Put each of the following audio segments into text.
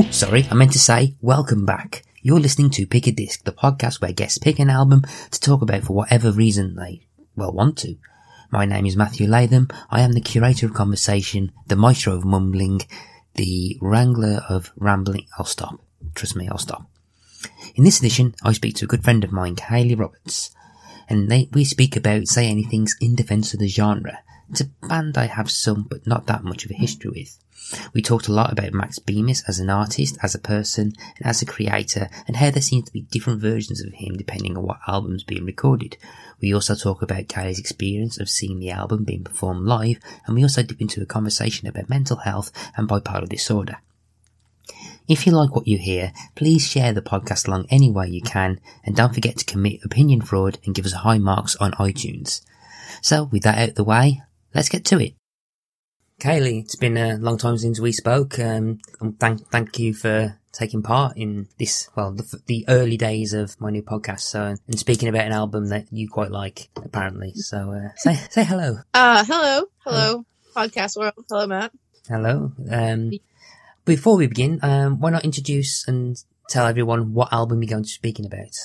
Oh, sorry, I meant to say, welcome back. You're listening to Pick a Disc, the podcast where guests pick an album to talk about for whatever reason they, well, want to. My name is Matthew Latham. I am the curator of conversation, the maestro of mumbling, the wrangler of rambling. I'll stop. Trust me, I'll stop. In this edition, I speak to a good friend of mine, Kaylee Roberts, and they, we speak about Say Anything's in defense of the genre. It's a band I have some, but not that much of a history with. We talked a lot about Max Bemis as an artist, as a person, and as a creator, and how there seems to be different versions of him depending on what album's being recorded. We also talk about Kaylee's experience of seeing the album being performed live, and we also dip into a conversation about mental health and bipolar disorder. If you like what you hear, please share the podcast along any way you can, and don't forget to commit opinion fraud and give us high marks on iTunes. So, with that out of the way, let's get to it. Kaylee, it's been a long time since we spoke. Um, thank thank you for taking part in this. Well, the, the, early days of my new podcast. So, and speaking about an album that you quite like, apparently. So, uh, say say hello. Uh, hello, hello, podcast world. Hello, Matt. Hello. Um, before we begin, um, why not introduce and tell everyone what album you're going to be speaking about?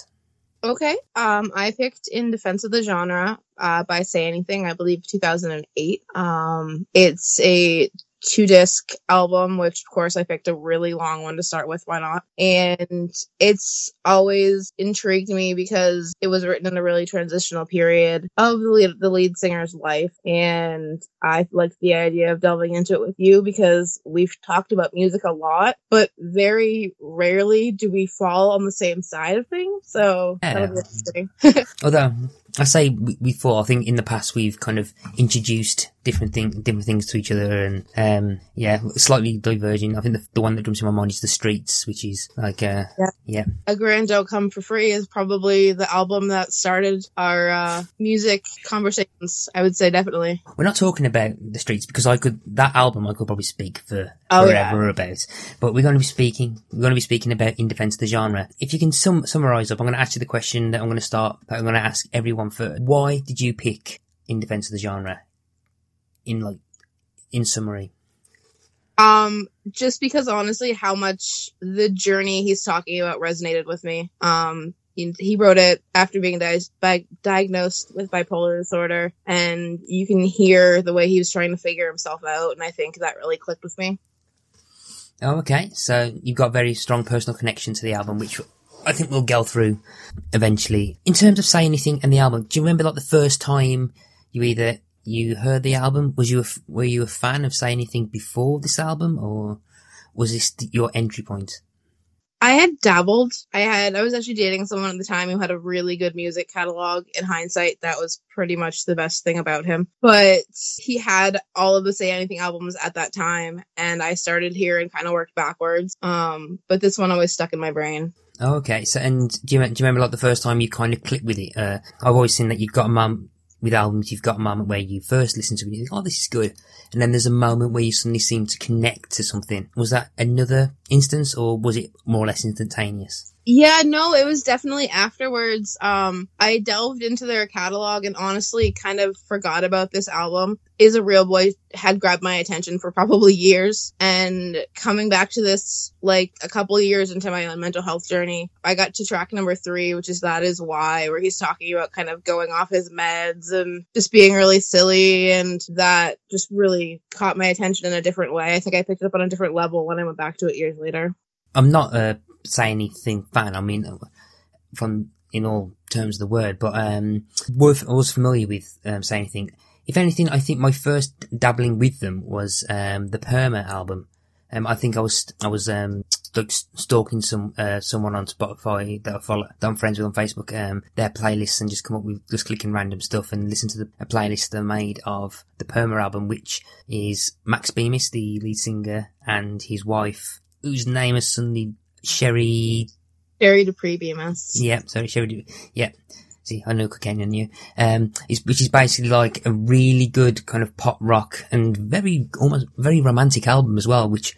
Okay. Um, I picked In Defense of the Genre uh, by Say Anything, I believe 2008. Um, it's a two disc album, which of course I picked a really long one to start with. Why not? And it's always intrigued me because it was written in a really transitional period of the lead, the lead singer's life. And I like the idea of delving into it with you because we've talked about music a lot, but very rarely do we fall on the same side of things. So that'll be interesting. Although I say we, we thought, I think in the past we've kind of introduced different thing, different things to each other, and um, yeah, slightly diverging. I think the, the one that jumps in my mind is the Streets, which is like, uh, yeah. yeah, a Grand Don't Come for Free is probably the album that started our uh, music conversations. I would say definitely. We're not talking about the Streets because I could that album I could probably speak for oh, forever yeah. about, but we're going to be speaking. We're going to be speaking about in defense of the genre. If you can sum, summarize up, I'm going to ask you the question that I'm going to start. That I'm going to ask everyone first. Why did you pick in defense of the genre? in like in summary? Um, just because honestly, how much the journey he's talking about resonated with me. Um, he, he wrote it after being di- bi- diagnosed with bipolar disorder, and you can hear the way he was trying to figure himself out, and I think that really clicked with me. Oh, okay. So you've got very strong personal connection to the album, which I think we'll go through eventually. In terms of say anything and the album, do you remember like the first time you either you heard the album? Was you a, were you a fan of Say Anything before this album, or was this your entry point? I had dabbled. I had I was actually dating someone at the time who had a really good music catalog. In hindsight, that was pretty much the best thing about him. But he had all of the Say Anything albums at that time, and I started here and kind of worked backwards. Um, but this one always stuck in my brain. Okay. So, and do you, do you remember like the first time you kind of clicked with it? Uh, I've always seen that you've got a moment with albums, you've got a moment where you first listen to it and you think, oh, this is good. And then there's a moment where you suddenly seem to connect to something. Was that another instance or was it more or less instantaneous? Yeah, no, it was definitely afterwards. Um, I delved into their catalog and honestly kind of forgot about this album. Is a Real Boy had grabbed my attention for probably years. And coming back to this, like a couple years into my own mental health journey, I got to track number three, which is That Is Why, where he's talking about kind of going off his meds and just being really silly. And that just really caught my attention in a different way. I think I picked it up on a different level when I went back to it years later. I'm not a say anything fan. I mean, from in all terms of the word, but um, was, I was familiar with um, say anything. If anything, I think my first dabbling with them was um, the Perma album. Um, I think I was I was um, like stalking some uh, someone on Spotify that I follow, that I'm friends with on Facebook, um, their playlists and just come up with just clicking random stuff and listen to the, a playlist they made of the Perma album, which is Max Bemis, the lead singer, and his wife, whose name is suddenly Sherry. Sherry Dupree Bemis. Yeah, sorry, Sherry Dupree. Yeah. See, I know cocaine on you. Um, which is basically like a really good kind of pop rock and very, almost very romantic album as well, which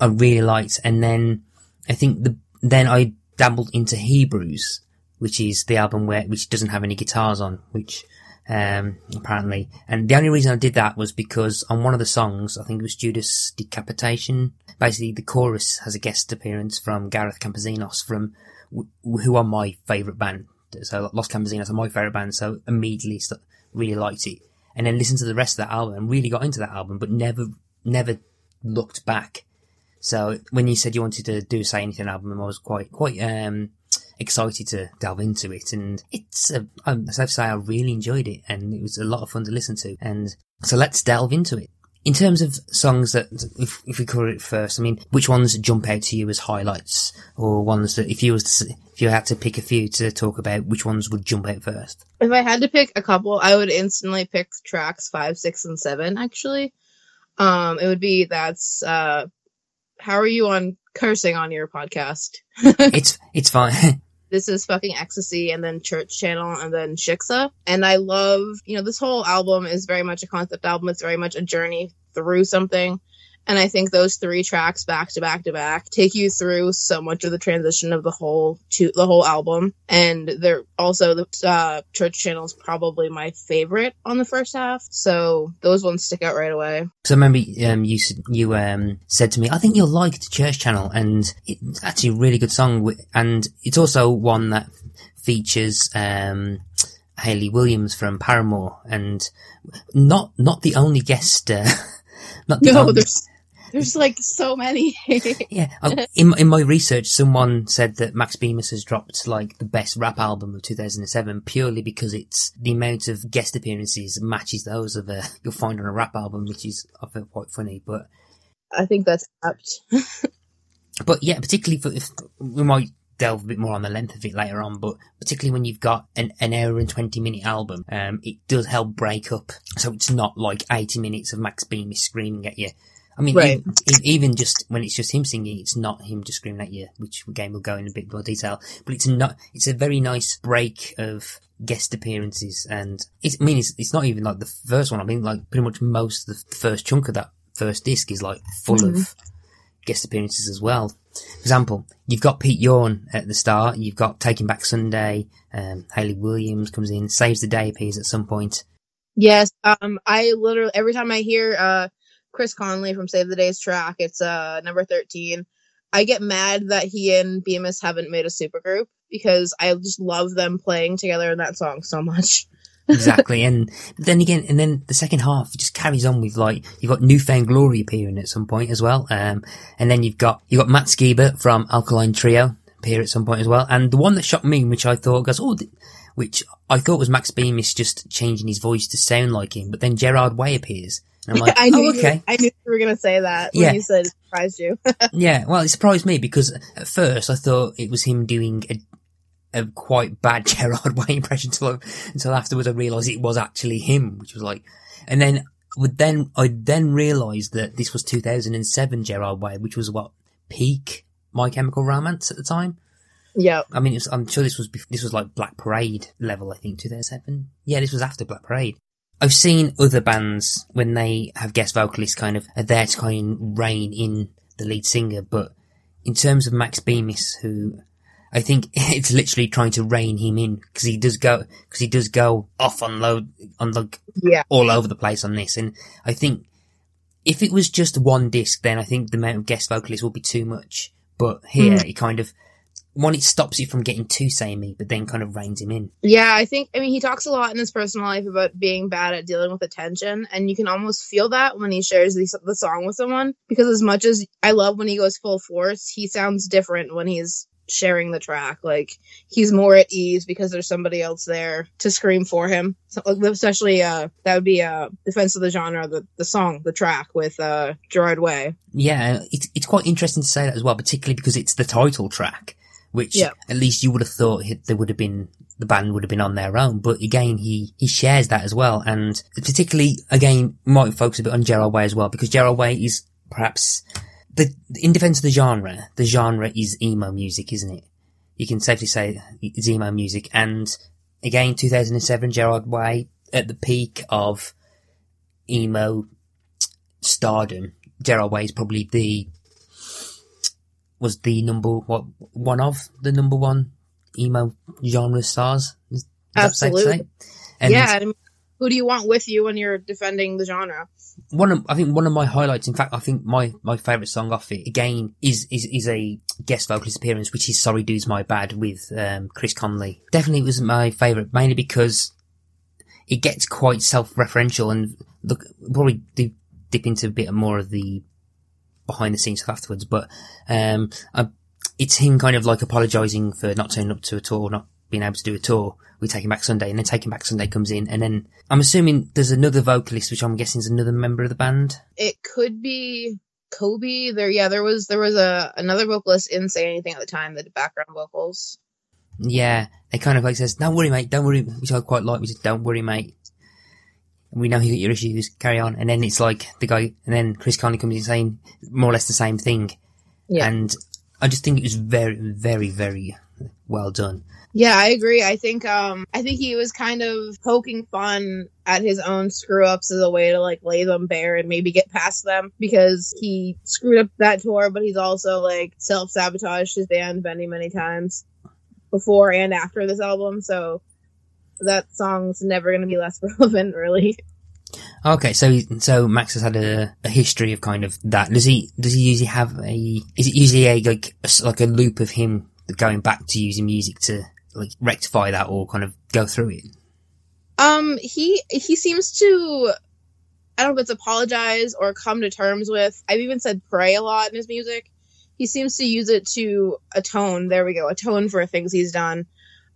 I really liked. And then I think the, then I dabbled into Hebrews, which is the album where, which doesn't have any guitars on, which, um, apparently. And the only reason I did that was because on one of the songs, I think it was Judas Decapitation, basically the chorus has a guest appearance from Gareth Campesinos from, who are my favourite band. So Los Campesinos are my favourite band, so immediately really liked it. And then listened to the rest of that album and really got into that album, but never, never looked back. So when you said you wanted to do Say Anything album, I was quite, quite, um, excited to delve into it. And it's, a, um, as I say, I really enjoyed it and it was a lot of fun to listen to. And so let's delve into it. In terms of songs that, if, if we cover it first, I mean, which ones jump out to you as highlights, or ones that, if you was to, if you had to pick a few to talk about, which ones would jump out first? If I had to pick a couple, I would instantly pick tracks five, six, and seven. Actually, um, it would be that's uh, how are you on cursing on your podcast? it's it's fine. this is fucking ecstasy and then church channel and then shiksa. And i love you know this whole album is very much a concept album. It's very much a journey through something and I think those three tracks back to back to back take you through so much of the transition of the whole to the whole album. And they're also the uh, church channel is probably my favorite on the first half. So those ones stick out right away. So I remember um, you you um, said to me, I think you'll like the church channel, and it's actually a really good song. And it's also one that features. Um, Hayley Williams from Paramore, and not not the only guest. Uh, not the no, there's there's like so many. yeah, in in my research, someone said that Max Bemis has dropped like the best rap album of 2007 purely because it's the amount of guest appearances matches those of a you'll find on a rap album, which is I think quite funny. But I think that's apt. but yeah, particularly for if we might delve a bit more on the length of it later on, but particularly when you've got an, an hour and 20 minute album, um, it does help break up. So it's not like 80 minutes of Max Bemis screaming at you. I mean, right. even, even, just when it's just him singing, it's not him just screaming at you, which again we'll go in a bit more detail. But it's not. It's a very nice break of guest appearances, and it's, I mean, it's, it's not even like the first one. I mean, like pretty much most of the first chunk of that first disc is like full mm-hmm. of guest appearances as well. Example, you've got Pete Yorn at the start. You've got Taking Back Sunday. Um, Hayley Williams comes in, saves the day appears at some point. Yes, um, I literally every time I hear uh Chris Conley from Saves the Day's track. It's uh number 13. I get mad that he and Bemis haven't made a supergroup because I just love them playing together in that song so much. exactly, and then again, and then the second half just carries on with like you've got New Found Glory appearing at some point as well, um, and then you've got you've got Matt Skiba from Alkaline Trio appear at some point as well, and the one that shocked me, which I thought goes, oh, which I thought was Max Bemis just changing his voice to sound like him, but then Gerard Way appears, and I'm like, I knew oh, okay. You, I knew you were going to say that when yeah. you said it surprised you. yeah, well, it surprised me because at first I thought it was him doing a, a quite bad Gerard Way impression until, until afterwards I realised it was actually him, which was like, and then would then I then realised that this was 2007 Gerard Way, which was what peak My Chemical Romance at the time. Yeah, I mean, was, I'm sure this was this was like Black Parade level. I think 2007. Yeah, this was after Black Parade. I've seen other bands when they have guest vocalists kind of are there to kind of rein in the lead singer, but in terms of Max Bemis, who I think it's literally trying to rein him in because he does go because he does go off on load on like yeah. all over the place on this, and I think if it was just one disc, then I think the amount of guest vocalists would be too much. But here, mm. he kind of one, it stops you from getting too samey, but then kind of reins him in. Yeah, I think, I mean, he talks a lot in his personal life about being bad at dealing with attention, and you can almost feel that when he shares the, the song with someone. Because as much as I love when he goes full force, he sounds different when he's sharing the track. Like, he's more at ease because there's somebody else there to scream for him. So, especially, uh, that would be, uh, Defense of the Genre, the, the song, the track with, uh, Gerard Way. Yeah, it's, it's quite interesting to say that as well, particularly because it's the title track which yeah. at least you would have thought there would have been the band would have been on their own. But again, he, he shares that as well. And particularly, again, might focus a bit on Gerard Way as well, because Gerard Way is perhaps the, in defense of the genre, the genre is emo music, isn't it? You can safely say it's emo music. And again, 2007, Gerard Way at the peak of emo stardom. Gerard Way is probably the was the number what one of the number one emo genre stars. Is, Absolutely. And yeah. who do you want with you when you're defending the genre? One of, I think one of my highlights, in fact, I think my, my favourite song off it, again, is, is, is a guest vocalist appearance, which is Sorry Dude's My Bad with, um, Chris Conley. Definitely was my favourite, mainly because it gets quite self-referential and look, probably dip, dip into a bit more of the behind the scenes stuff afterwards, but, um, I, it's him kind of like apologising for not turning up to a tour, not being able to do a tour We take him Back Sunday, and then Taking Back Sunday comes in, and then I'm assuming there's another vocalist, which I'm guessing is another member of the band. It could be Kobe. There, yeah, there was there was a another vocalist in Say Anything at the time that did background vocals. Yeah, they kind of like says, "Don't worry, mate. Don't worry," which I quite like. We is, "Don't worry, mate." We know you got your issues. Carry on. And then it's like the guy, and then Chris Conley comes in saying more or less the same thing. Yeah. And I just think it was very, very, very well done. Yeah, I agree. I think um I think he was kind of poking fun at his own screw ups as a way to like lay them bare and maybe get past them because he screwed up that tour, but he's also like self sabotaged his band many, many times before and after this album. So that song's never gonna be less relevant, really. Okay, so so Max has had a, a history of kind of that. Does he does he usually have a? Is it usually a like a, like a loop of him going back to using music to like rectify that or kind of go through it? Um, he he seems to I don't know if it's apologize or come to terms with. I've even said pray a lot in his music. He seems to use it to atone. There we go, atone for things he's done.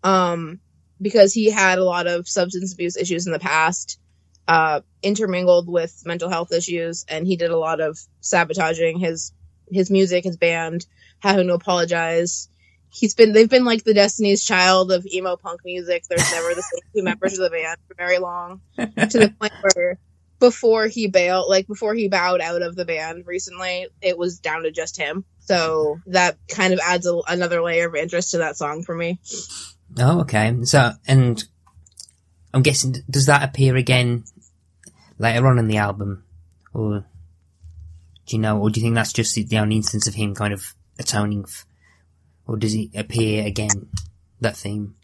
Um, because he had a lot of substance abuse issues in the past, uh, intermingled with mental health issues, and he did a lot of sabotaging his his music, his band, having to apologize he's been they've been like the Destiny's Child of emo punk music. There's never the same two members of the band for very long, to the point where before he bailed, like before he bowed out of the band recently, it was down to just him. So that kind of adds a, another layer of interest to that song for me. Oh, okay. So, and I'm guessing does that appear again later on in the album, or do you know, or do you think that's just the only instance of him kind of atoning? F- or does he appear again? That theme.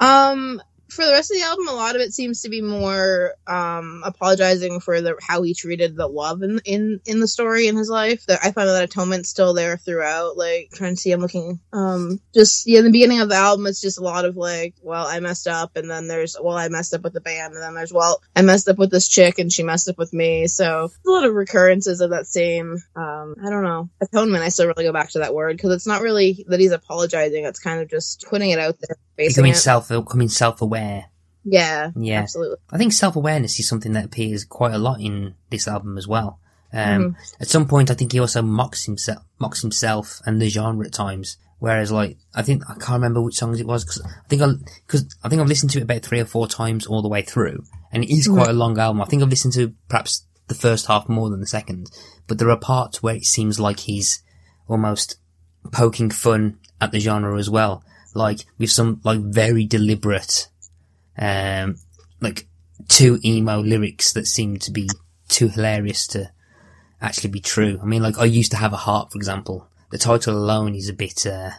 Um, for the rest of the album, a lot of it seems to be more um, apologizing for the how he treated the love in in in the story in his life. That I find that atonement still there throughout. Like trying to see, I'm looking. Um, just yeah, in the beginning of the album, it's just a lot of like, well, I messed up, and then there's well, I messed up with the band, and then there's well, I messed up with this chick, and she messed up with me. So a lot of recurrences of that same. Um, I don't know atonement. I still really go back to that word because it's not really that he's apologizing. It's kind of just putting it out there. Becoming self, becoming self-aware. Yeah, yeah, absolutely. I think self-awareness is something that appears quite a lot in this album as well. Um, mm-hmm. At some point, I think he also mocks himself, mocks himself and the genre at times. Whereas, like, I think I can't remember which songs it was because I think I because I think I've listened to it about three or four times all the way through, and it is quite mm-hmm. a long album. I think I've listened to perhaps the first half more than the second, but there are parts where it seems like he's almost poking fun at the genre as well like with some like very deliberate, um, like too emo lyrics that seem to be too hilarious to actually be true. I mean, like I used to have a heart, for example. The title alone is a bit uh,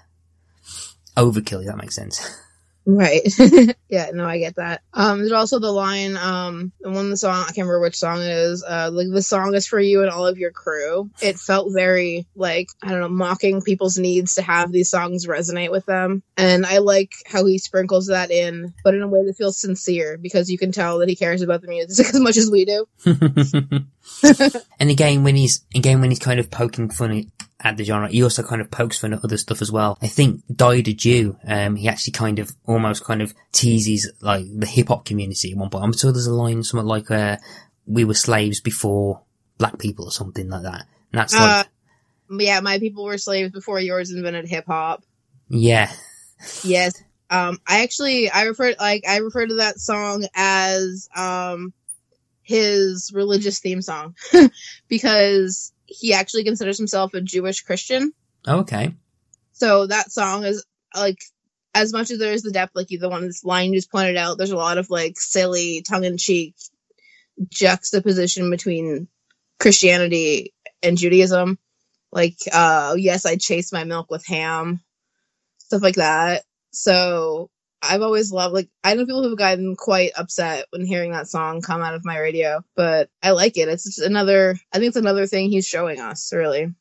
overkill. If that makes sense. Right. yeah, no, I get that. Um, there's also the line, um, the one the song, I can't remember which song it is, uh, like the song is for you and all of your crew. It felt very, like, I don't know, mocking people's needs to have these songs resonate with them. And I like how he sprinkles that in, but in a way that feels sincere because you can tell that he cares about the music as much as we do. and again, when he's, again, when he's kind of poking fun at the genre. He also kind of pokes fun at other stuff as well. I think Died a Jew, um, he actually kind of almost kind of teases like the hip hop community at one point. I'm sure there's a line something like, uh, we were slaves before black people or something like that. And that's like, uh, yeah, my people were slaves before yours invented hip hop. Yeah. yes. Um, I actually, I refer, like, I refer to that song as, um, his religious theme song because he actually considers himself a Jewish Christian. Okay. So that song is like as much as there is the depth, like the one this line just pointed out, there's a lot of like silly, tongue in cheek juxtaposition between Christianity and Judaism. Like, uh, yes, I chase my milk with ham, stuff like that. So I've always loved like I know people who've gotten quite upset when hearing that song come out of my radio, but I like it. It's just another I think it's another thing he's showing us, really.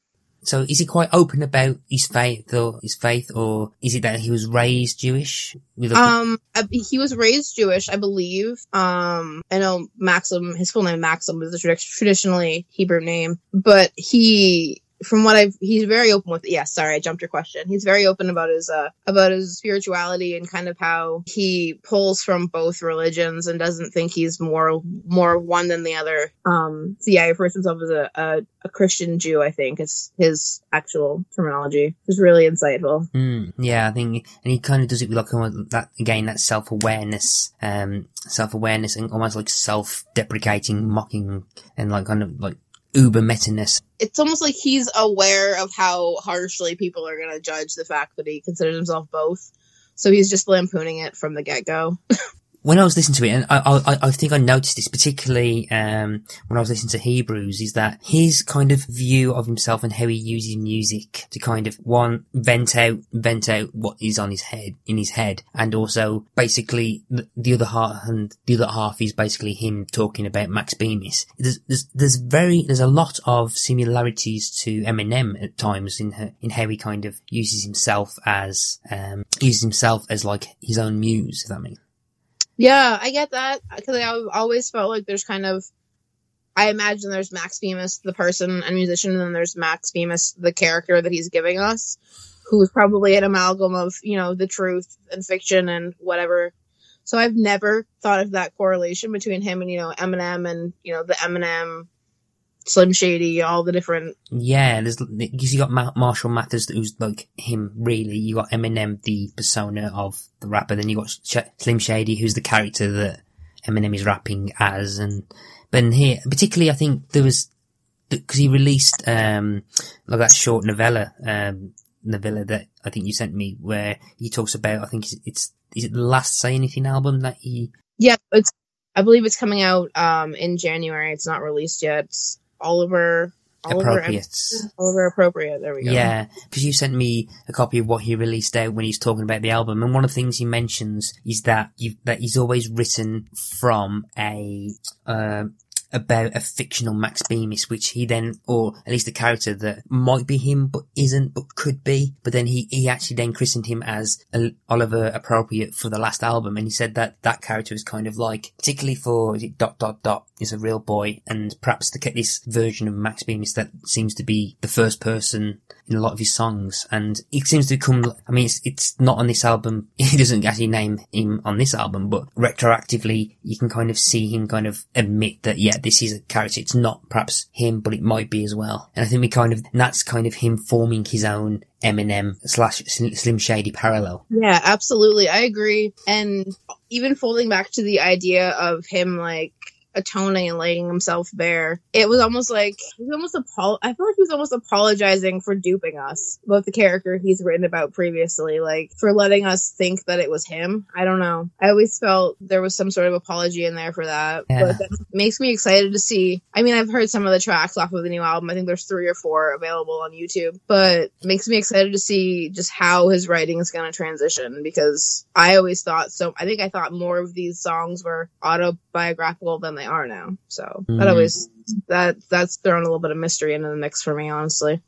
So is he quite open about his faith or his faith or is it that he was raised Jewish? With a, Um, he was raised Jewish, I believe. Um, I know Maxim, his full name Maxim is a tradi- traditionally Hebrew name, but he, from what I've, he's very open with. Yes, sorry, I jumped your question. He's very open about his, uh, about his spirituality and kind of how he pulls from both religions and doesn't think he's more, more one than the other. Um, so yeah, he refers himself as a, a, a Christian Jew. I think is his actual terminology. It's really insightful. Mm, yeah, I think, and he kind of does it with like that again that self awareness, um, self awareness and almost like self deprecating, mocking, and like kind of like uber meta-ness. it's almost like he's aware of how harshly people are going to judge the fact that he considers himself both. So he's just lampooning it from the get go. When I was listening to it, and I, I, I think I noticed this particularly um, when I was listening to Hebrews, is that his kind of view of himself and how he uses music to kind of one vent out, vent out what is on his head, in his head, and also basically the, the other half, and the other half is basically him talking about Max Bemis. There's, there's, there's very, there's a lot of similarities to Eminem at times in her, in how he kind of uses himself as, um, uses himself as like his own muse, if that makes yeah, I get that because I al- always felt like there's kind of. I imagine there's Max Bemis, the person and musician, and then there's Max Bemis, the character that he's giving us, who's probably an amalgam of, you know, the truth and fiction and whatever. So I've never thought of that correlation between him and, you know, Eminem and, you know, the Eminem, Slim Shady, all the different Yeah, there's because you got Ma- Marshall Mathers, who's like him. Really, you got Eminem, the persona of the rapper. Then you got Sh- Slim Shady, who's the character that Eminem is rapping as. And but in here, particularly, I think there was because he released um like that short novella, um novella that I think you sent me, where he talks about. I think it's, it's is it the last Say Anything album that he Yeah, it's. I believe it's coming out um in January. It's not released yet. It's Oliver. Oliver appropriates. Oliver appropriate. There we go. Yeah, because you sent me a copy of what he released out when he's talking about the album, and one of the things he mentions is that you that he's always written from a uh, about a fictional Max Bemis, which he then, or at least a character that might be him but isn't, but could be. But then he he actually then christened him as Oliver appropriate for the last album, and he said that that character is kind of like, particularly for is it dot dot dot is a real boy, and perhaps to get this version of Max Bemis that seems to be the first person in a lot of his songs, and it seems to come. I mean, it's it's not on this album. He doesn't actually name him on this album, but retroactively, you can kind of see him kind of admit that yeah, this is a character. It's not perhaps him, but it might be as well. And I think we kind of that's kind of him forming his own Eminem slash Slim Shady parallel. Yeah, absolutely. I agree. And even folding back to the idea of him like atoning and laying himself bare, it was almost like he was almost apol- I feel like he was almost apologizing for duping us about the character he's written about previously, like for letting us think that it was him. I don't know. I always felt there was some sort of apology in there for that. Yeah. But that makes me excited to see. I mean, I've heard some of the tracks off of the new album. I think there's three or four available on YouTube, but makes me excited to see just how his writing is going to transition because I always thought so. I think I thought more of these songs were autobiographical than they are now. So Mhm. that always that that's thrown a little bit of mystery into the mix for me, honestly.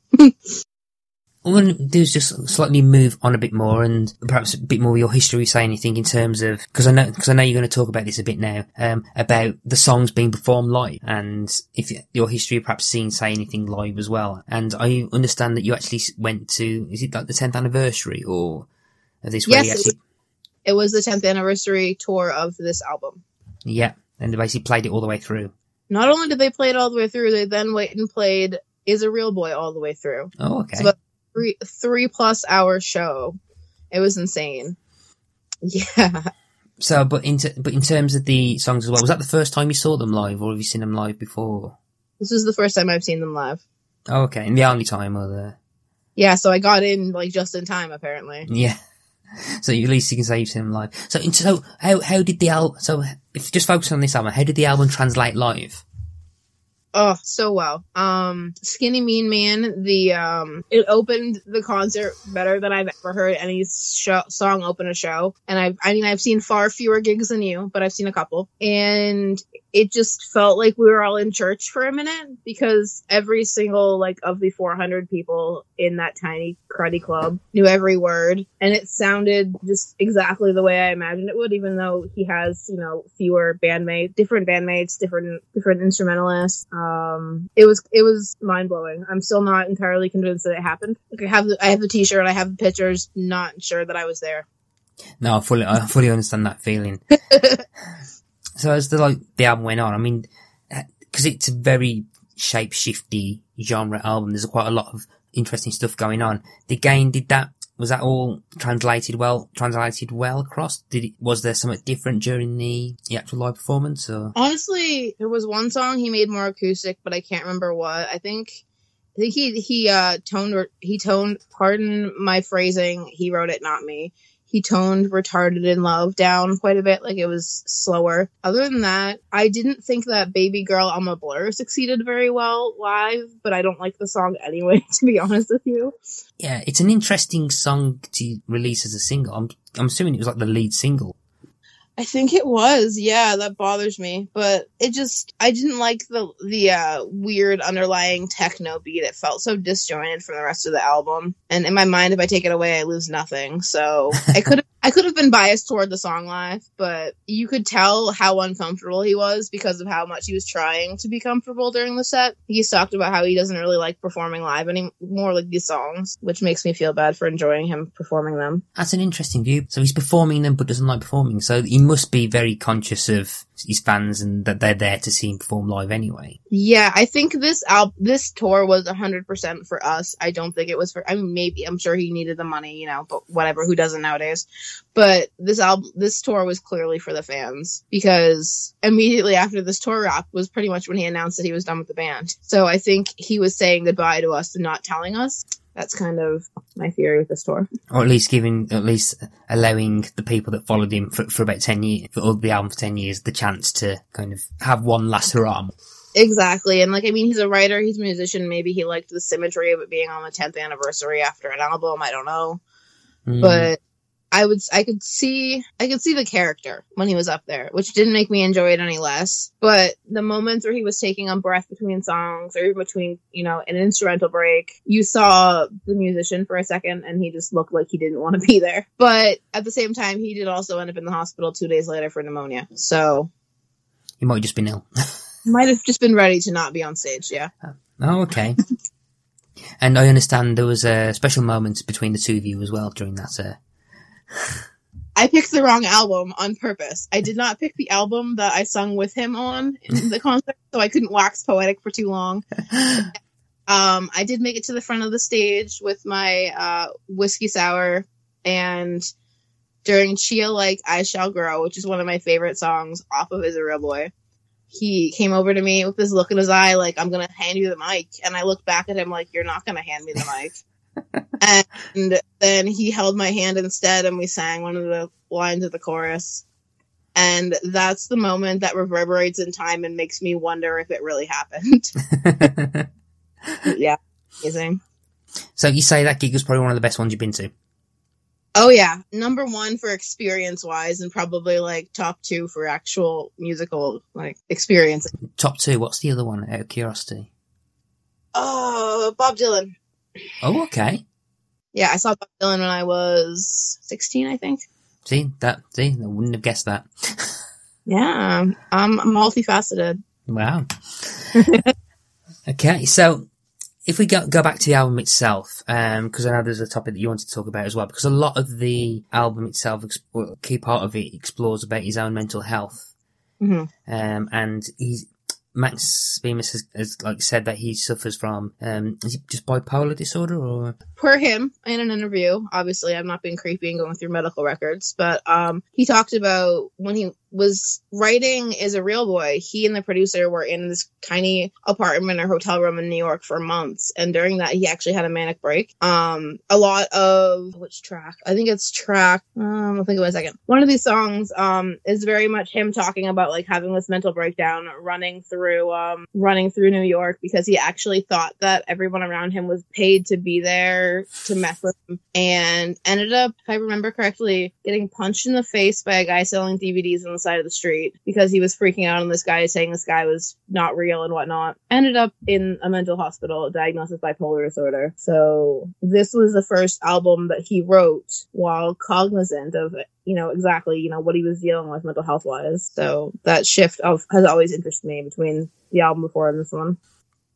All I'm going to do is just slightly move on a bit more and perhaps a bit more of your history, say anything in terms of, because I know, because I know you're going to talk about this a bit now, um, about the songs being performed live and if your history perhaps seeing say anything live as well. And I understand that you actually went to, is it like the 10th anniversary or of this? where Yes, you actually, It was the 10th anniversary tour of this album. yeah. And they basically played it all the way through. Not only did they play it all the way through, they then went and played "Is a Real Boy" all the way through. Oh, okay. It's about three three plus hour show. It was insane. Yeah. So, but in, t- but in terms of the songs as well, was that the first time you saw them live or have you seen them live before? This was the first time I've seen them live. Oh, okay. And the only time or the, Yeah, so I got in like just in time apparently. Yeah. So at least you can say you've seen them live. So, so how how did the album? So if just focus on this album, how did the album translate live? Oh, so well. Um, Skinny Mean Man, the um, it opened the concert better than I've ever heard any show, song open a show. And I've, I mean, I've seen far fewer gigs than you, but I've seen a couple. And it just felt like we were all in church for a minute because every single like of the 400 people in that tiny cruddy club knew every word. And it sounded just exactly the way I imagined it would even though he has you know fewer bandmates different bandmates different different instrumentalists. Um it was it was mind-blowing. I'm still not entirely convinced that it happened. Like I have the, I have the t-shirt I have the pictures not sure that I was there. No I fully I fully understand that feeling so as the like the album went on, I mean, because it's a very shape shifty genre album. There's quite a lot of interesting stuff going on. The game did that. Was that all translated well? Translated well across? Did it, was there something different during the, the actual live performance? Or honestly, there was one song he made more acoustic, but I can't remember what. I think I think he he uh toned he toned. Pardon my phrasing. He wrote it, not me he toned retarded in love down quite a bit like it was slower. Other than that i didn't think that baby girl i'm a blur succeeded very well live but i don't like the song anyway to be honest with you. Yeah it's an interesting song to release as a single. I'm, I'm assuming it was like the lead single I think it was. Yeah, that bothers me. But it just I didn't like the the uh, weird underlying techno beat. It felt so disjointed from the rest of the album. And in my mind, if I take it away, I lose nothing. So I could I could have been biased toward the song live, but you could tell how uncomfortable he was because of how much he was trying to be comfortable during the set. He's talked about how he doesn't really like performing live anymore, like these songs, which makes me feel bad for enjoying him performing them. That's an interesting view. So he's performing them but doesn't like performing. So he must be very conscious of his fans and that they're there to see him perform live anyway. Yeah, I think this al- this tour was 100% for us. I don't think it was for I mean maybe I'm sure he needed the money, you know, but whatever, who doesn't nowadays? But this album, this tour was clearly for the fans because immediately after this tour wrap was pretty much when he announced that he was done with the band. So I think he was saying goodbye to us and not telling us. That's kind of my theory with this tour. Or at least giving, at least allowing the people that followed him for, for about 10 years, for the album for 10 years, the chance to kind of have one last hurrah. Exactly. And like, I mean, he's a writer, he's a musician. Maybe he liked the symmetry of it being on the 10th anniversary after an album. I don't know. Mm. But I would I could see I could see the character when he was up there, which didn't make me enjoy it any less. But the moments where he was taking a breath between songs or even between, you know, an instrumental break, you saw the musician for a second and he just looked like he didn't want to be there. But at the same time, he did also end up in the hospital two days later for pneumonia. So he might have just been ill. might have just been ready to not be on stage, yeah. Oh, okay. and I understand there was a uh, special moment between the two of you as well during that uh, I picked the wrong album on purpose. I did not pick the album that I sung with him on in the concert, so I couldn't wax poetic for too long. Um, I did make it to the front of the stage with my uh, whiskey sour, and during Chia Like I Shall Grow, which is one of my favorite songs off of Is a Real Boy, he came over to me with this look in his eye like, I'm gonna hand you the mic. And I looked back at him like, You're not gonna hand me the mic and then he held my hand instead and we sang one of the lines of the chorus. And that's the moment that reverberates in time and makes me wonder if it really happened. yeah, amazing. So you say that gig was probably one of the best ones you've been to? Oh yeah, number one for experience wise, and probably like top two for actual musical like experience. Top two. What's the other one? Out of curiosity. Oh, Bob Dylan. Oh, okay. Yeah, I saw Bob Dylan when I was 16, I think. See, that, see, I wouldn't have guessed that. yeah, I'm multifaceted. Wow. okay, so if we go, go back to the album itself, because um, I know there's a topic that you wanted to talk about as well, because a lot of the album itself, a key part of it explores about his own mental health. Mm-hmm. Um, and he's, Max Bemis has, has, like said that he suffers from um is it just bipolar disorder or? Per him in an interview obviously I'm not being creepy and going through medical records but um he talked about when he was writing is a real boy. He and the producer were in this tiny apartment or hotel room in New York for months. And during that, he actually had a manic break. Um, a lot of which track? I think it's track. Um, I'll think of it a second. One of these songs, um, is very much him talking about like having this mental breakdown, running through, um, running through New York because he actually thought that everyone around him was paid to be there to mess with him and ended up, if I remember correctly, getting punched in the face by a guy selling DVDs on the side of the street because he was freaking out on this guy saying this guy was not real and whatnot. Ended up in a mental hospital diagnosed with bipolar disorder. So this was the first album that he wrote while cognizant of you know exactly you know what he was dealing with mental health wise. So that shift of has always interested me between the album before and this one.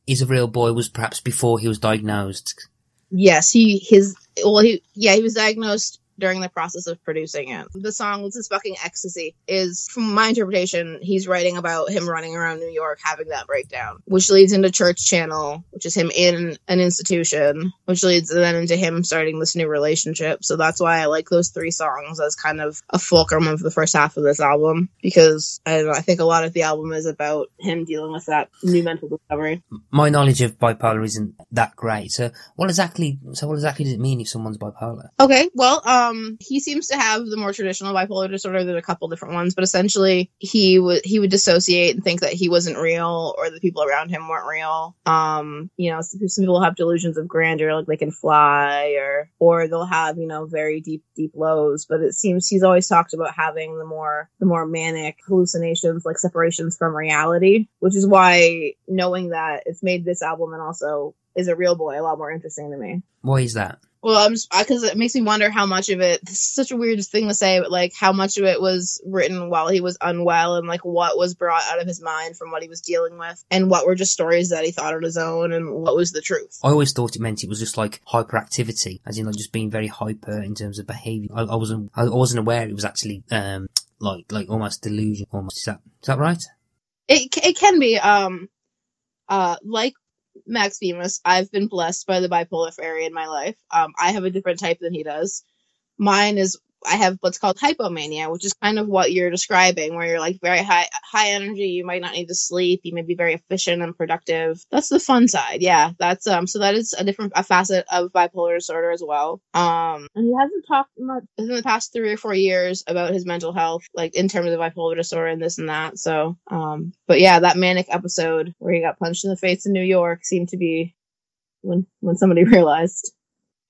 Is a real boy was perhaps before he was diagnosed. Yes, he his well he yeah he was diagnosed during the process of producing it. The song "This Is Fucking Ecstasy" is, from my interpretation, he's writing about him running around New York having that breakdown, which leads into Church Channel, which is him in an institution, which leads then into him starting this new relationship. So that's why I like those three songs as kind of a fulcrum of the first half of this album because I know, I think a lot of the album is about him dealing with that new mental discovery. My knowledge of bipolar isn't that great. So what exactly? So what exactly does it mean if someone's bipolar? Okay, well, um, he seems to have the more traditional bipolar disorder. There's a couple different ones, but essentially he would he would dissociate and think that he wasn't real or the people around him weren't real. Um, you know, some, some people have delusions of grandeur, like they can fly, or or they'll have you know very deep deep lows. But it seems he's always talked about having the more the more manic hallucinations, like separations from reality, which is why knowing that it's made this album and also is a real boy a lot more interesting to me. Why is that? Well, I'm just because it makes me wonder how much of it. This is such a weird thing to say, but like how much of it was written while he was unwell, and like what was brought out of his mind from what he was dealing with, and what were just stories that he thought on his own, and what was the truth. I always thought it meant it was just like hyperactivity, as in like just being very hyper in terms of behaviour. I, I wasn't I wasn't aware it was actually um like like almost delusion. Almost is that is that right? It it can be um uh like Max Bemis, I've been blessed by the bipolar fairy in my life. Um, I have a different type than he does. Mine is I have what's called hypomania, which is kind of what you're describing, where you're like very high high energy. You might not need to sleep. You may be very efficient and productive. That's the fun side. Yeah, that's um. So that is a different a facet of bipolar disorder as well. Um, and he hasn't talked much in the past three or four years about his mental health, like in terms of bipolar disorder and this and that. So um, but yeah, that manic episode where he got punched in the face in New York seemed to be when when somebody realized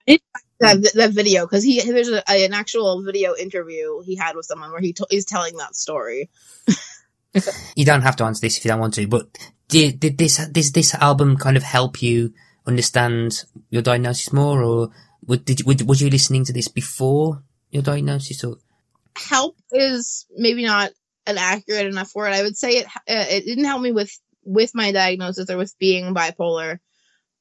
that that video because he there's a, an actual video interview he had with someone where he to, he's telling that story. You don't have to answer this if you don't want to, but did did this did this album kind of help you understand your diagnosis more, or would, did you, was you listening to this before your diagnosis, or help is maybe not an accurate enough word. I would say it uh, it didn't help me with with my diagnosis or with being bipolar,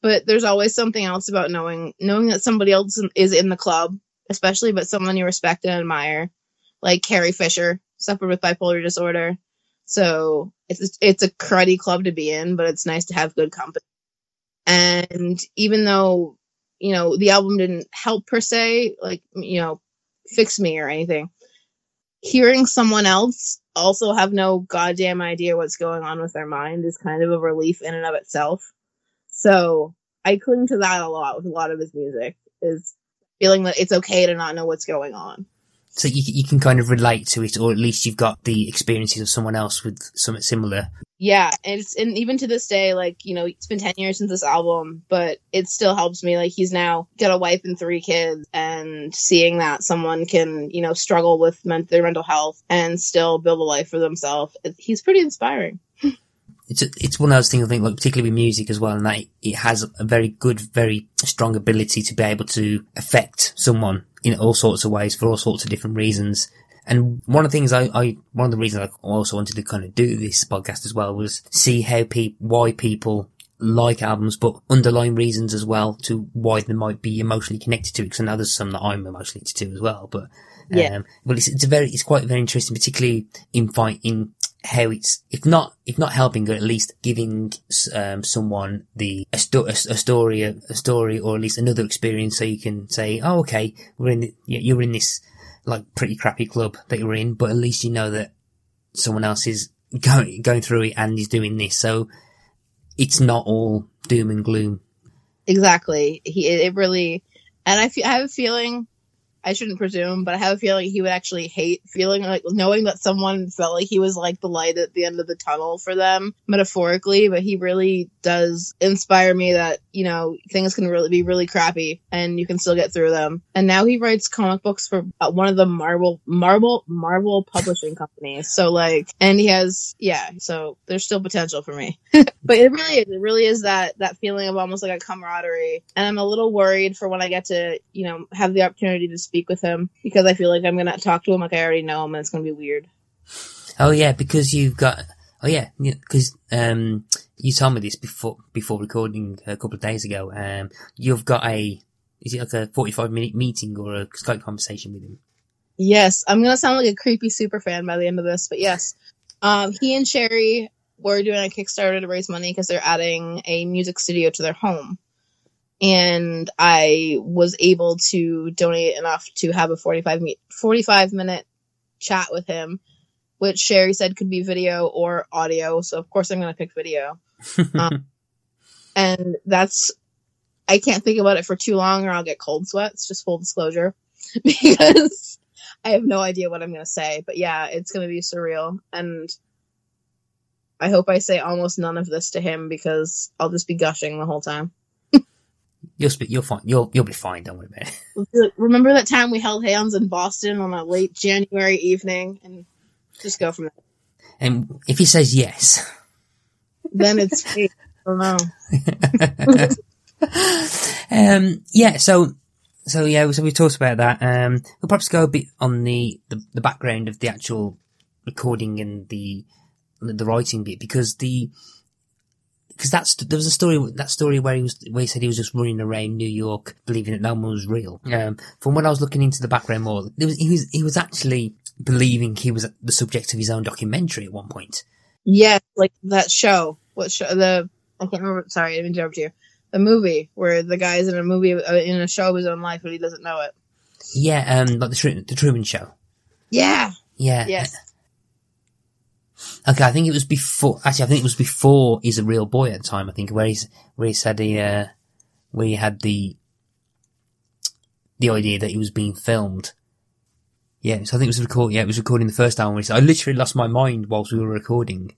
but there's always something else about knowing knowing that somebody else is in the club, especially but someone you respect and admire, like Carrie Fisher suffered with bipolar disorder. So it's it's a cruddy club to be in, but it's nice to have good company. And even though you know the album didn't help per se, like you know, fix me or anything, hearing someone else also have no goddamn idea what's going on with their mind is kind of a relief in and of itself. So I cling to that a lot with a lot of his music is feeling that it's okay to not know what's going on. so you you can kind of relate to it, or at least you've got the experiences of someone else with something similar. Yeah, and it's and even to this day, like you know, it's been ten years since this album, but it still helps me. Like he's now got a wife and three kids, and seeing that someone can you know struggle with men- their mental health and still build a life for themselves, it, he's pretty inspiring. It's a, it's one of those things I think, like particularly with music as well, and that it has a very good, very strong ability to be able to affect someone in all sorts of ways for all sorts of different reasons. And one of the things I, I one of the reasons I also wanted to kind of do this podcast as well was see how people, why people like albums, but underlying reasons as well to why they might be emotionally connected to it. Because I know there's some that I'm emotionally connected to as well, but Yeah. um, well, it's, it's a very, it's quite very interesting, particularly in fighting how it's, if not, if not helping, or at least giving um, someone the a, sto- a, a story, a, a story, or at least another experience, so you can say, oh, okay, we're in, the, you're in this like pretty crappy club that you're in, but at least you know that someone else is going going through it and is doing this. So it's not all doom and gloom. Exactly. He it really, and I, fe- I have a feeling I shouldn't presume, but I have a feeling he would actually hate feeling like knowing that someone felt like he was like the light at the end of the tunnel for them, metaphorically. But he really does inspire me that you know things can really be really crappy and you can still get through them. And now he writes comic books for uh, one of the Marvel Marvel Marvel publishing companies. So like, and he has yeah. So there's still potential for me. but it really is. It really is that that feeling of almost like a camaraderie. And I'm a little worried for when I get to you know have the opportunity to speak with him because I feel like I'm gonna talk to him like I already know him and it's gonna be weird. Oh yeah, because you've got. Oh yeah, because um, you told me this before before recording a couple of days ago. Um, you've got a is it like a forty five minute meeting or a Skype conversation with him? Yes, I'm gonna sound like a creepy super fan by the end of this, but yes, um, he and Sherri were doing a Kickstarter to raise money because they're adding a music studio to their home and I was able to donate enough to have a 45, me- 45 minute chat with him, which Sherri said could be video or audio. So of course I'm going to pick video. um, and that's, I can't think about it for too long or I'll get cold sweats, just full disclosure, because I have no idea what I'm going to say. But yeah, it's going to be surreal. And I hope I say almost none of this to him because I'll just be gushing the whole time. You'll speak. You'll fine. You'll you'll be fine. Don't worry about it. Remember that time we held hands in Boston on a late January evening, and just go from there. And if he says yes, then it's fake. I don't know. um. Yeah. So. So yeah. So we talked about that. Um. We'll perhaps go a bit on the the, the background of the actual recording and the the writing bit because the because that's there was a story that story where he was where he said he was just running around New York believing that no one was real. Um, from when I was looking into the background more, was, he was he was actually believing he was the subject of his own documentary at one point. Yes, like that show. What show? The I can't remember. Sorry, I didn't you. The movie where the guy is in a movie uh, in a show of his own life, but he doesn't know it. Yeah, um, like the, the Truman Show. Yeah. Yeah. Yes. Okay, I think it was before. Actually, I think it was before he's a real boy at the time. I think where he's where he said he uh, where he had the the idea that he was being filmed. Yeah, so I think it was recording. Yeah, it was recording the first album. He said, "I literally lost my mind whilst we were recording."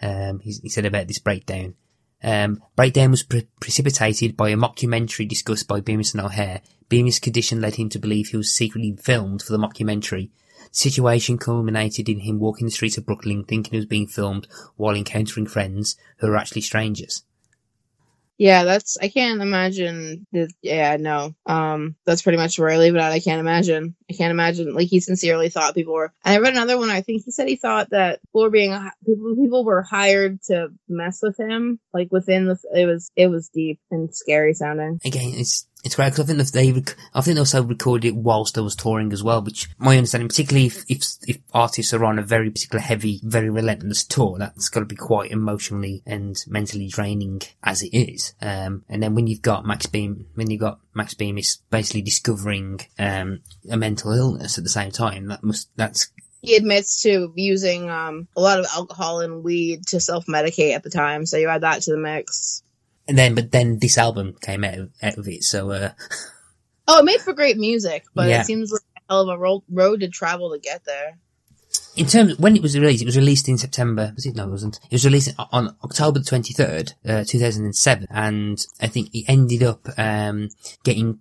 Um, he, he said about this breakdown. Um, breakdown was pre- precipitated by a mockumentary discussed by Bemis and O'Hare. Bemis' condition led him to believe he was secretly filmed for the mockumentary situation culminated in him walking the streets of Brooklyn thinking he was being filmed while encountering friends who were actually strangers. Yeah, that's I can't imagine. That, yeah, no. Um, that's pretty much where I leave it at. I can't imagine. I can't imagine. Like he sincerely thought people were. And I read another one. I think he said he thought that people were being people people were hired to mess with him. Like within the it was it was deep and scary sounding. Again, it's it's great because I think they, rec- I think they also recorded it whilst they was touring as well, which my understanding, particularly if, if, if artists are on a very particular heavy, very relentless tour, that's got to be quite emotionally and mentally draining as it is. Um, and then when you've got Max Bemis, when you've got Max Bemis is basically discovering, um, a mental illness at the same time, that must, that's he admits to using um, a lot of alcohol and weed to self medicate at the time. So you add that to the mix and then but then this album came out of, out of it. So uh, oh, it made for great music, but yeah. it seems like a hell of a road, road to travel to get there in terms when it was released, it was released in September. Was it? No, it wasn't. It was released on October twenty third, uh, two thousand and seven, and I think it ended up um, getting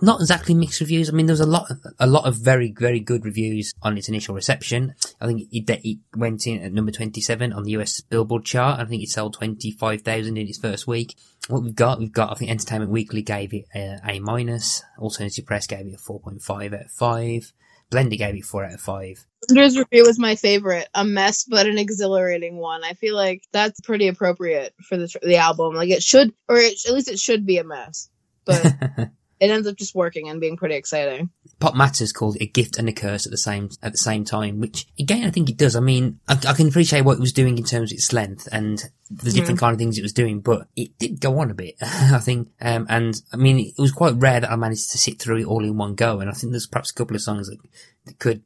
not exactly mixed reviews. I mean, there was a lot, of, a lot of very, very good reviews on its initial reception. I think it, it went in at number twenty seven on the US Billboard chart. I think it sold twenty five thousand in its first week. What we've got, we've got. I think Entertainment Weekly gave it a, a minus. Alternative Press gave it a four point five out of five. Blender gave it four out of five. Blender's review was my favorite. A mess, but an exhilarating one. I feel like that's pretty appropriate for the the album. Like it should, or it, at least it should be a mess. But it ends up just working and being pretty exciting. Pop Matters called it a gift and a curse at the same at the same time, which again I think it does. I mean, I, I can appreciate what it was doing in terms of its length and the different mm. kind of things it was doing, but it did go on a bit. I think, um, and I mean, it was quite rare that I managed to sit through it all in one go, and I think there's perhaps a couple of songs that, that could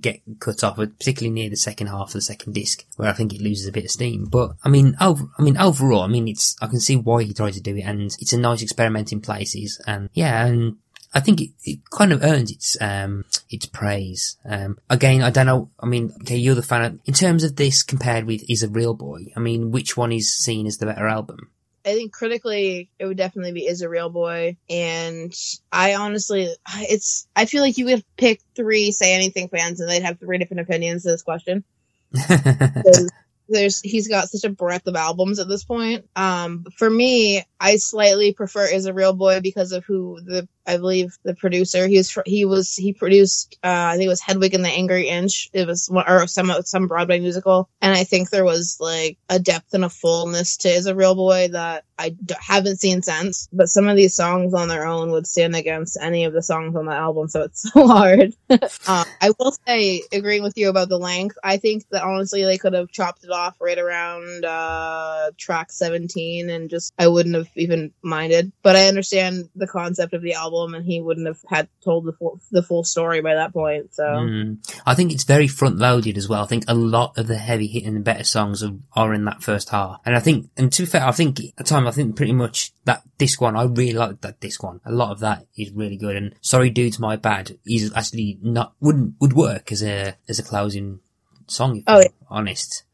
get cut off, particularly near the second half of the second disc, where I think it loses a bit of steam. But I mean, over, I mean, overall, I mean, it's I can see why he tried to do it, and it's a nice experiment in places, and yeah, and I think it, it kind of earns its um its praise. Um, again, I don't know. I mean, okay, you're the fan. Of, in terms of this compared with "Is a Real Boy," I mean, which one is seen as the better album? I think critically, it would definitely be "Is a Real Boy," and I honestly, it's. I feel like you could pick three "Say Anything" fans, and they'd have three different opinions to this question. there's he's got such a breadth of albums at this point. Um, for me, I slightly prefer "Is a Real Boy" because of who the I believe the producer. He was he was he produced uh, I think it was Hedwig and the Angry Inch. It was or some some Broadway musical, and I think there was like a depth and a fullness to "Is a Real Boy" that I d- haven't seen since. But some of these songs on their own would stand against any of the songs on the album, so it's so hard. uh, I will say, agreeing with you about the length, I think that honestly they could have chopped it off right around uh, track 17, and just I wouldn't have even minded. But I understand the concept of the album album and he wouldn't have had told the full, the full story by that point. So mm. I think it's very front loaded as well. I think a lot of the heavy hitting and better songs are, are in that first half. And I think, and to be fair, I think at the time, I think pretty much that disc one, I really like that disc one. A lot of that is really good. And Sorry Dudes My Bad He's actually not, wouldn't, would work as a, as a closing song, if oh, I'm yeah. honest.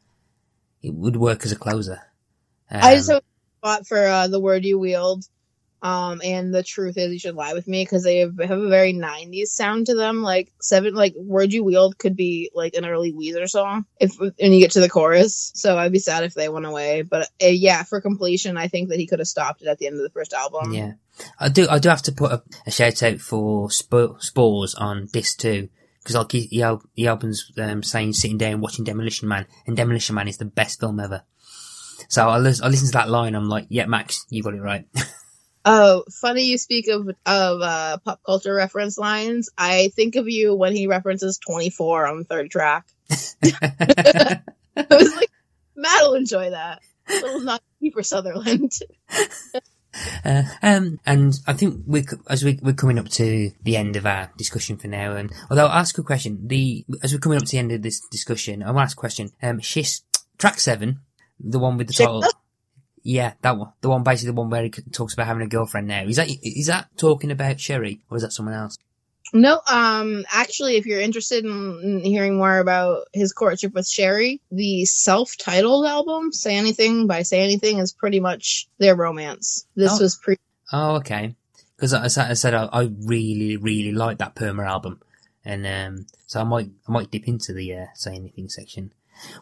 It would work as a closer. Um, I just thought for uh, the word you wield um, and the truth is, you should lie with me because they have, have, a very '90s sound to them. Like seven, like "Word You Wield" could be like an early Weezer song if when you get to the chorus. So I'd be sad if they went away. But uh, yeah, for completion, I think that he could have stopped it at the end of the first album. Yeah, I do. I do have to put a, a shout out for Sp- Spores on disc two because like he, he, he opens um, saying sitting down watching Demolition Man, and Demolition Man is the best film ever. So I listen to that line. I'm like, yeah, Max, you got it right. Oh, funny you speak of of uh, pop culture reference lines. I think of you when he references 24 on the third track. I was like, Matt will enjoy that. Little not for Sutherland. Uh, um, and I think we, as we, we're coming up to the end of our discussion for now, and although I'll ask a question, the as we're coming up to the end of this discussion, I'll ask a question. Um, Shiksa, track seven, the one with the title, yeah, that one. The one, basically the one where he talks about having a girlfriend now. Is that, is that talking about Sherri or is that someone else? No, um, actually, if you're interested in hearing more about his courtship with Sherri, the self-titled album, Say Anything by Say Anything, is pretty much their romance. This oh. was pre- Oh, okay. Because as I said, I, I really, really like that Perma album. And, um, so I might, I might dip into the, uh, Say Anything section.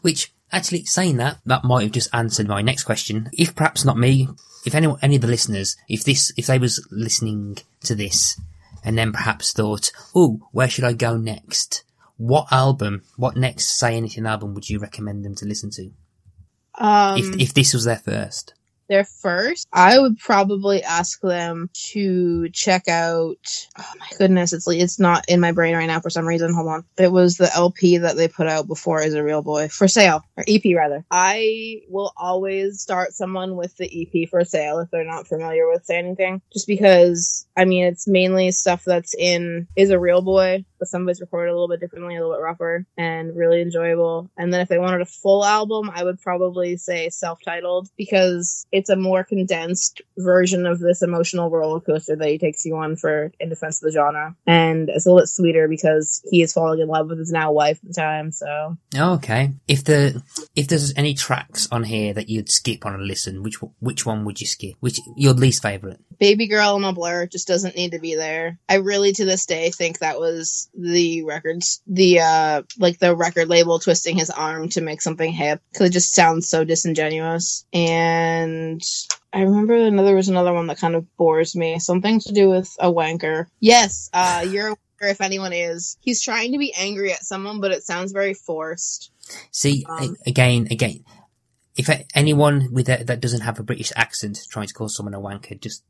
Which, Actually, saying that, that might have just answered my next question. If perhaps not me, if any, any of the listeners, if this, if they was listening to this and then perhaps thought, oh, where should I go next? What album, what next Say Anything album would you recommend them to listen to? Um, if, if this was their first? Their first, I would probably ask them to check out. Oh my goodness, it's it's not in my brain right now for some reason. Hold on. It was the LP that they put out before "Is a Real Boy" for sale or EP rather. I will always start someone with the EP for sale if they're not familiar with Anything, just because I mean it's mainly stuff that's in "Is a Real Boy," but some of it's recorded a little bit differently, a little bit rougher, and really enjoyable. And then if they wanted a full album, I would probably say self-titled because it's a more condensed version of this emotional roller coaster that he takes you on for in defense of the genre. And it's a little bit sweeter because he is falling in love with his now wife at the time, so. Okay. If the, if there's any tracks on here that you'd skip on a listen, which, which one would you skip? Which, your least favorite? Baby Girl and a Blur just doesn't need to be there. I really to this day think that was the records, the, uh, like the record label twisting his arm to make something hip. Cause it just sounds so disingenuous. And I remember another was another one that kind of bores me. Something to do with a wanker. Yes, uh, you're a wanker if anyone is. He's trying to be angry at someone, but it sounds very forced. See, um, again, again, if anyone with that, that doesn't have a British accent trying to call someone a wanker, just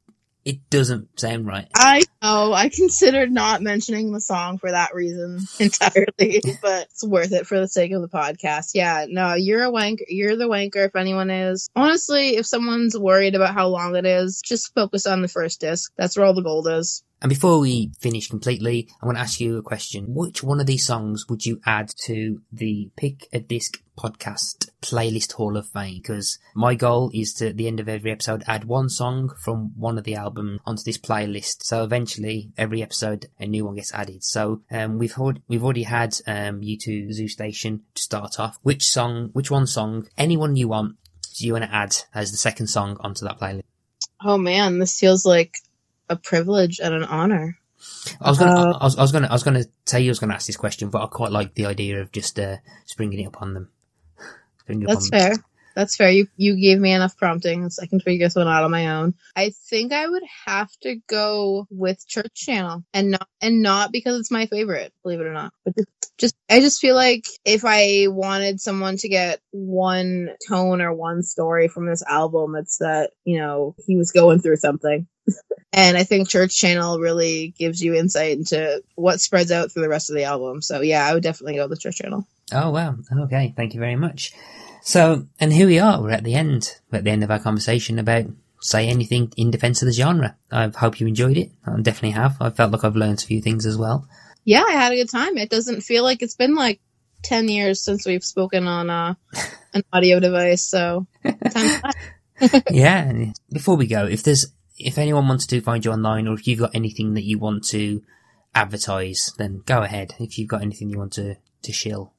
it doesn't sound right. I Oh, I considered not mentioning the song for that reason entirely, but it's worth it for the sake of the podcast. Yeah, no, you're a wanker. You're the wanker if anyone is. Honestly, if someone's worried about how long it is, just focus on the first disc. That's where all the gold is. And before we finish completely, I want to ask you a question. Which one of these songs would you add to the Pick a Disc podcast playlist Hall of Fame? Because my goal is to, at the end of every episode, add one song from one of the album onto this playlist. So eventually, every episode, a new one gets added. So um, we've heard, we've already had um, U2 Zoo Station to start off. Which song, which one song, anyone you want, do you want to add as the second song onto that playlist? Oh man, this feels like a privilege and an honor. I was gonna, Uh, I was, I was gonna, I was gonna tell you I was gonna ask this question, but I quite like the idea of just uh, springing it upon them. That's upon them. That's fair. You you gave me enough prompting, so I can figure this one out on my own. I think I would have to go with Church Channel, and not and not because it's my favorite, believe it or not, but just, just I just feel like if I wanted someone to get one tone or one story from this album, it's that you know he was going through something. And I think Church Channel really gives you insight into what spreads out through the rest of the album. So yeah, I would definitely go with Church Channel. Oh wow. Okay. Thank you very much. So, and here we are. We're at the end. We're at the end of our conversation about say anything in defense of the genre. I hope you enjoyed it. I definitely have. I felt like I've learned a few things as well. yeah, I had a good time. It doesn't feel like it's been like 10 years since we've spoken on uh, an audio device. So, yeah. Before we go, if there's, if anyone wants to find you online or if you've got anything that you want to advertise, then go ahead. If you've got anything you want to, to shill.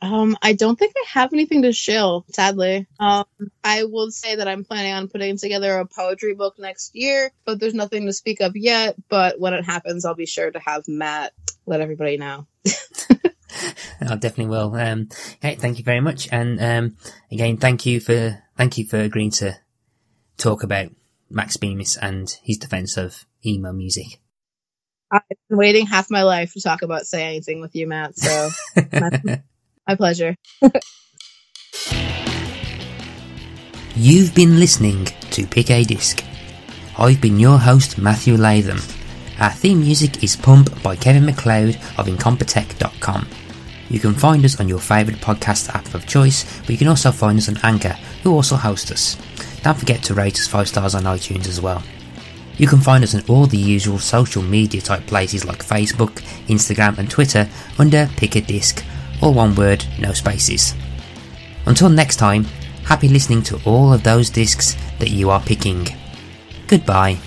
Um, I don't think I have anything to shill, sadly. Um, I will say that I'm planning on putting together a poetry book next year, but there's nothing to speak of yet. But when it happens, I'll be sure to have Matt let everybody know. I definitely will. Um, okay, thank you very much, and um, again, thank you for thank you for agreeing to talk about Max Bemis and his defense of emo music. I've been waiting half my life to talk about Say Anything with you, Matt. So, my pleasure. You've been listening to Pick a Disc. I've been your host, Matthew Latham. Our theme music is Pump by Kevin MacLeod of Incompetech.com. You can find us on your favourite podcast app of choice, but you can also find us on Anchor, who also host us. Don't forget to rate us 5 stars on iTunes as well. You can find us on all the usual social media type places like Facebook, Instagram, and Twitter under Pick a Disc, all one word, no spaces. Until next time, happy listening to all of those discs that you are picking. Goodbye.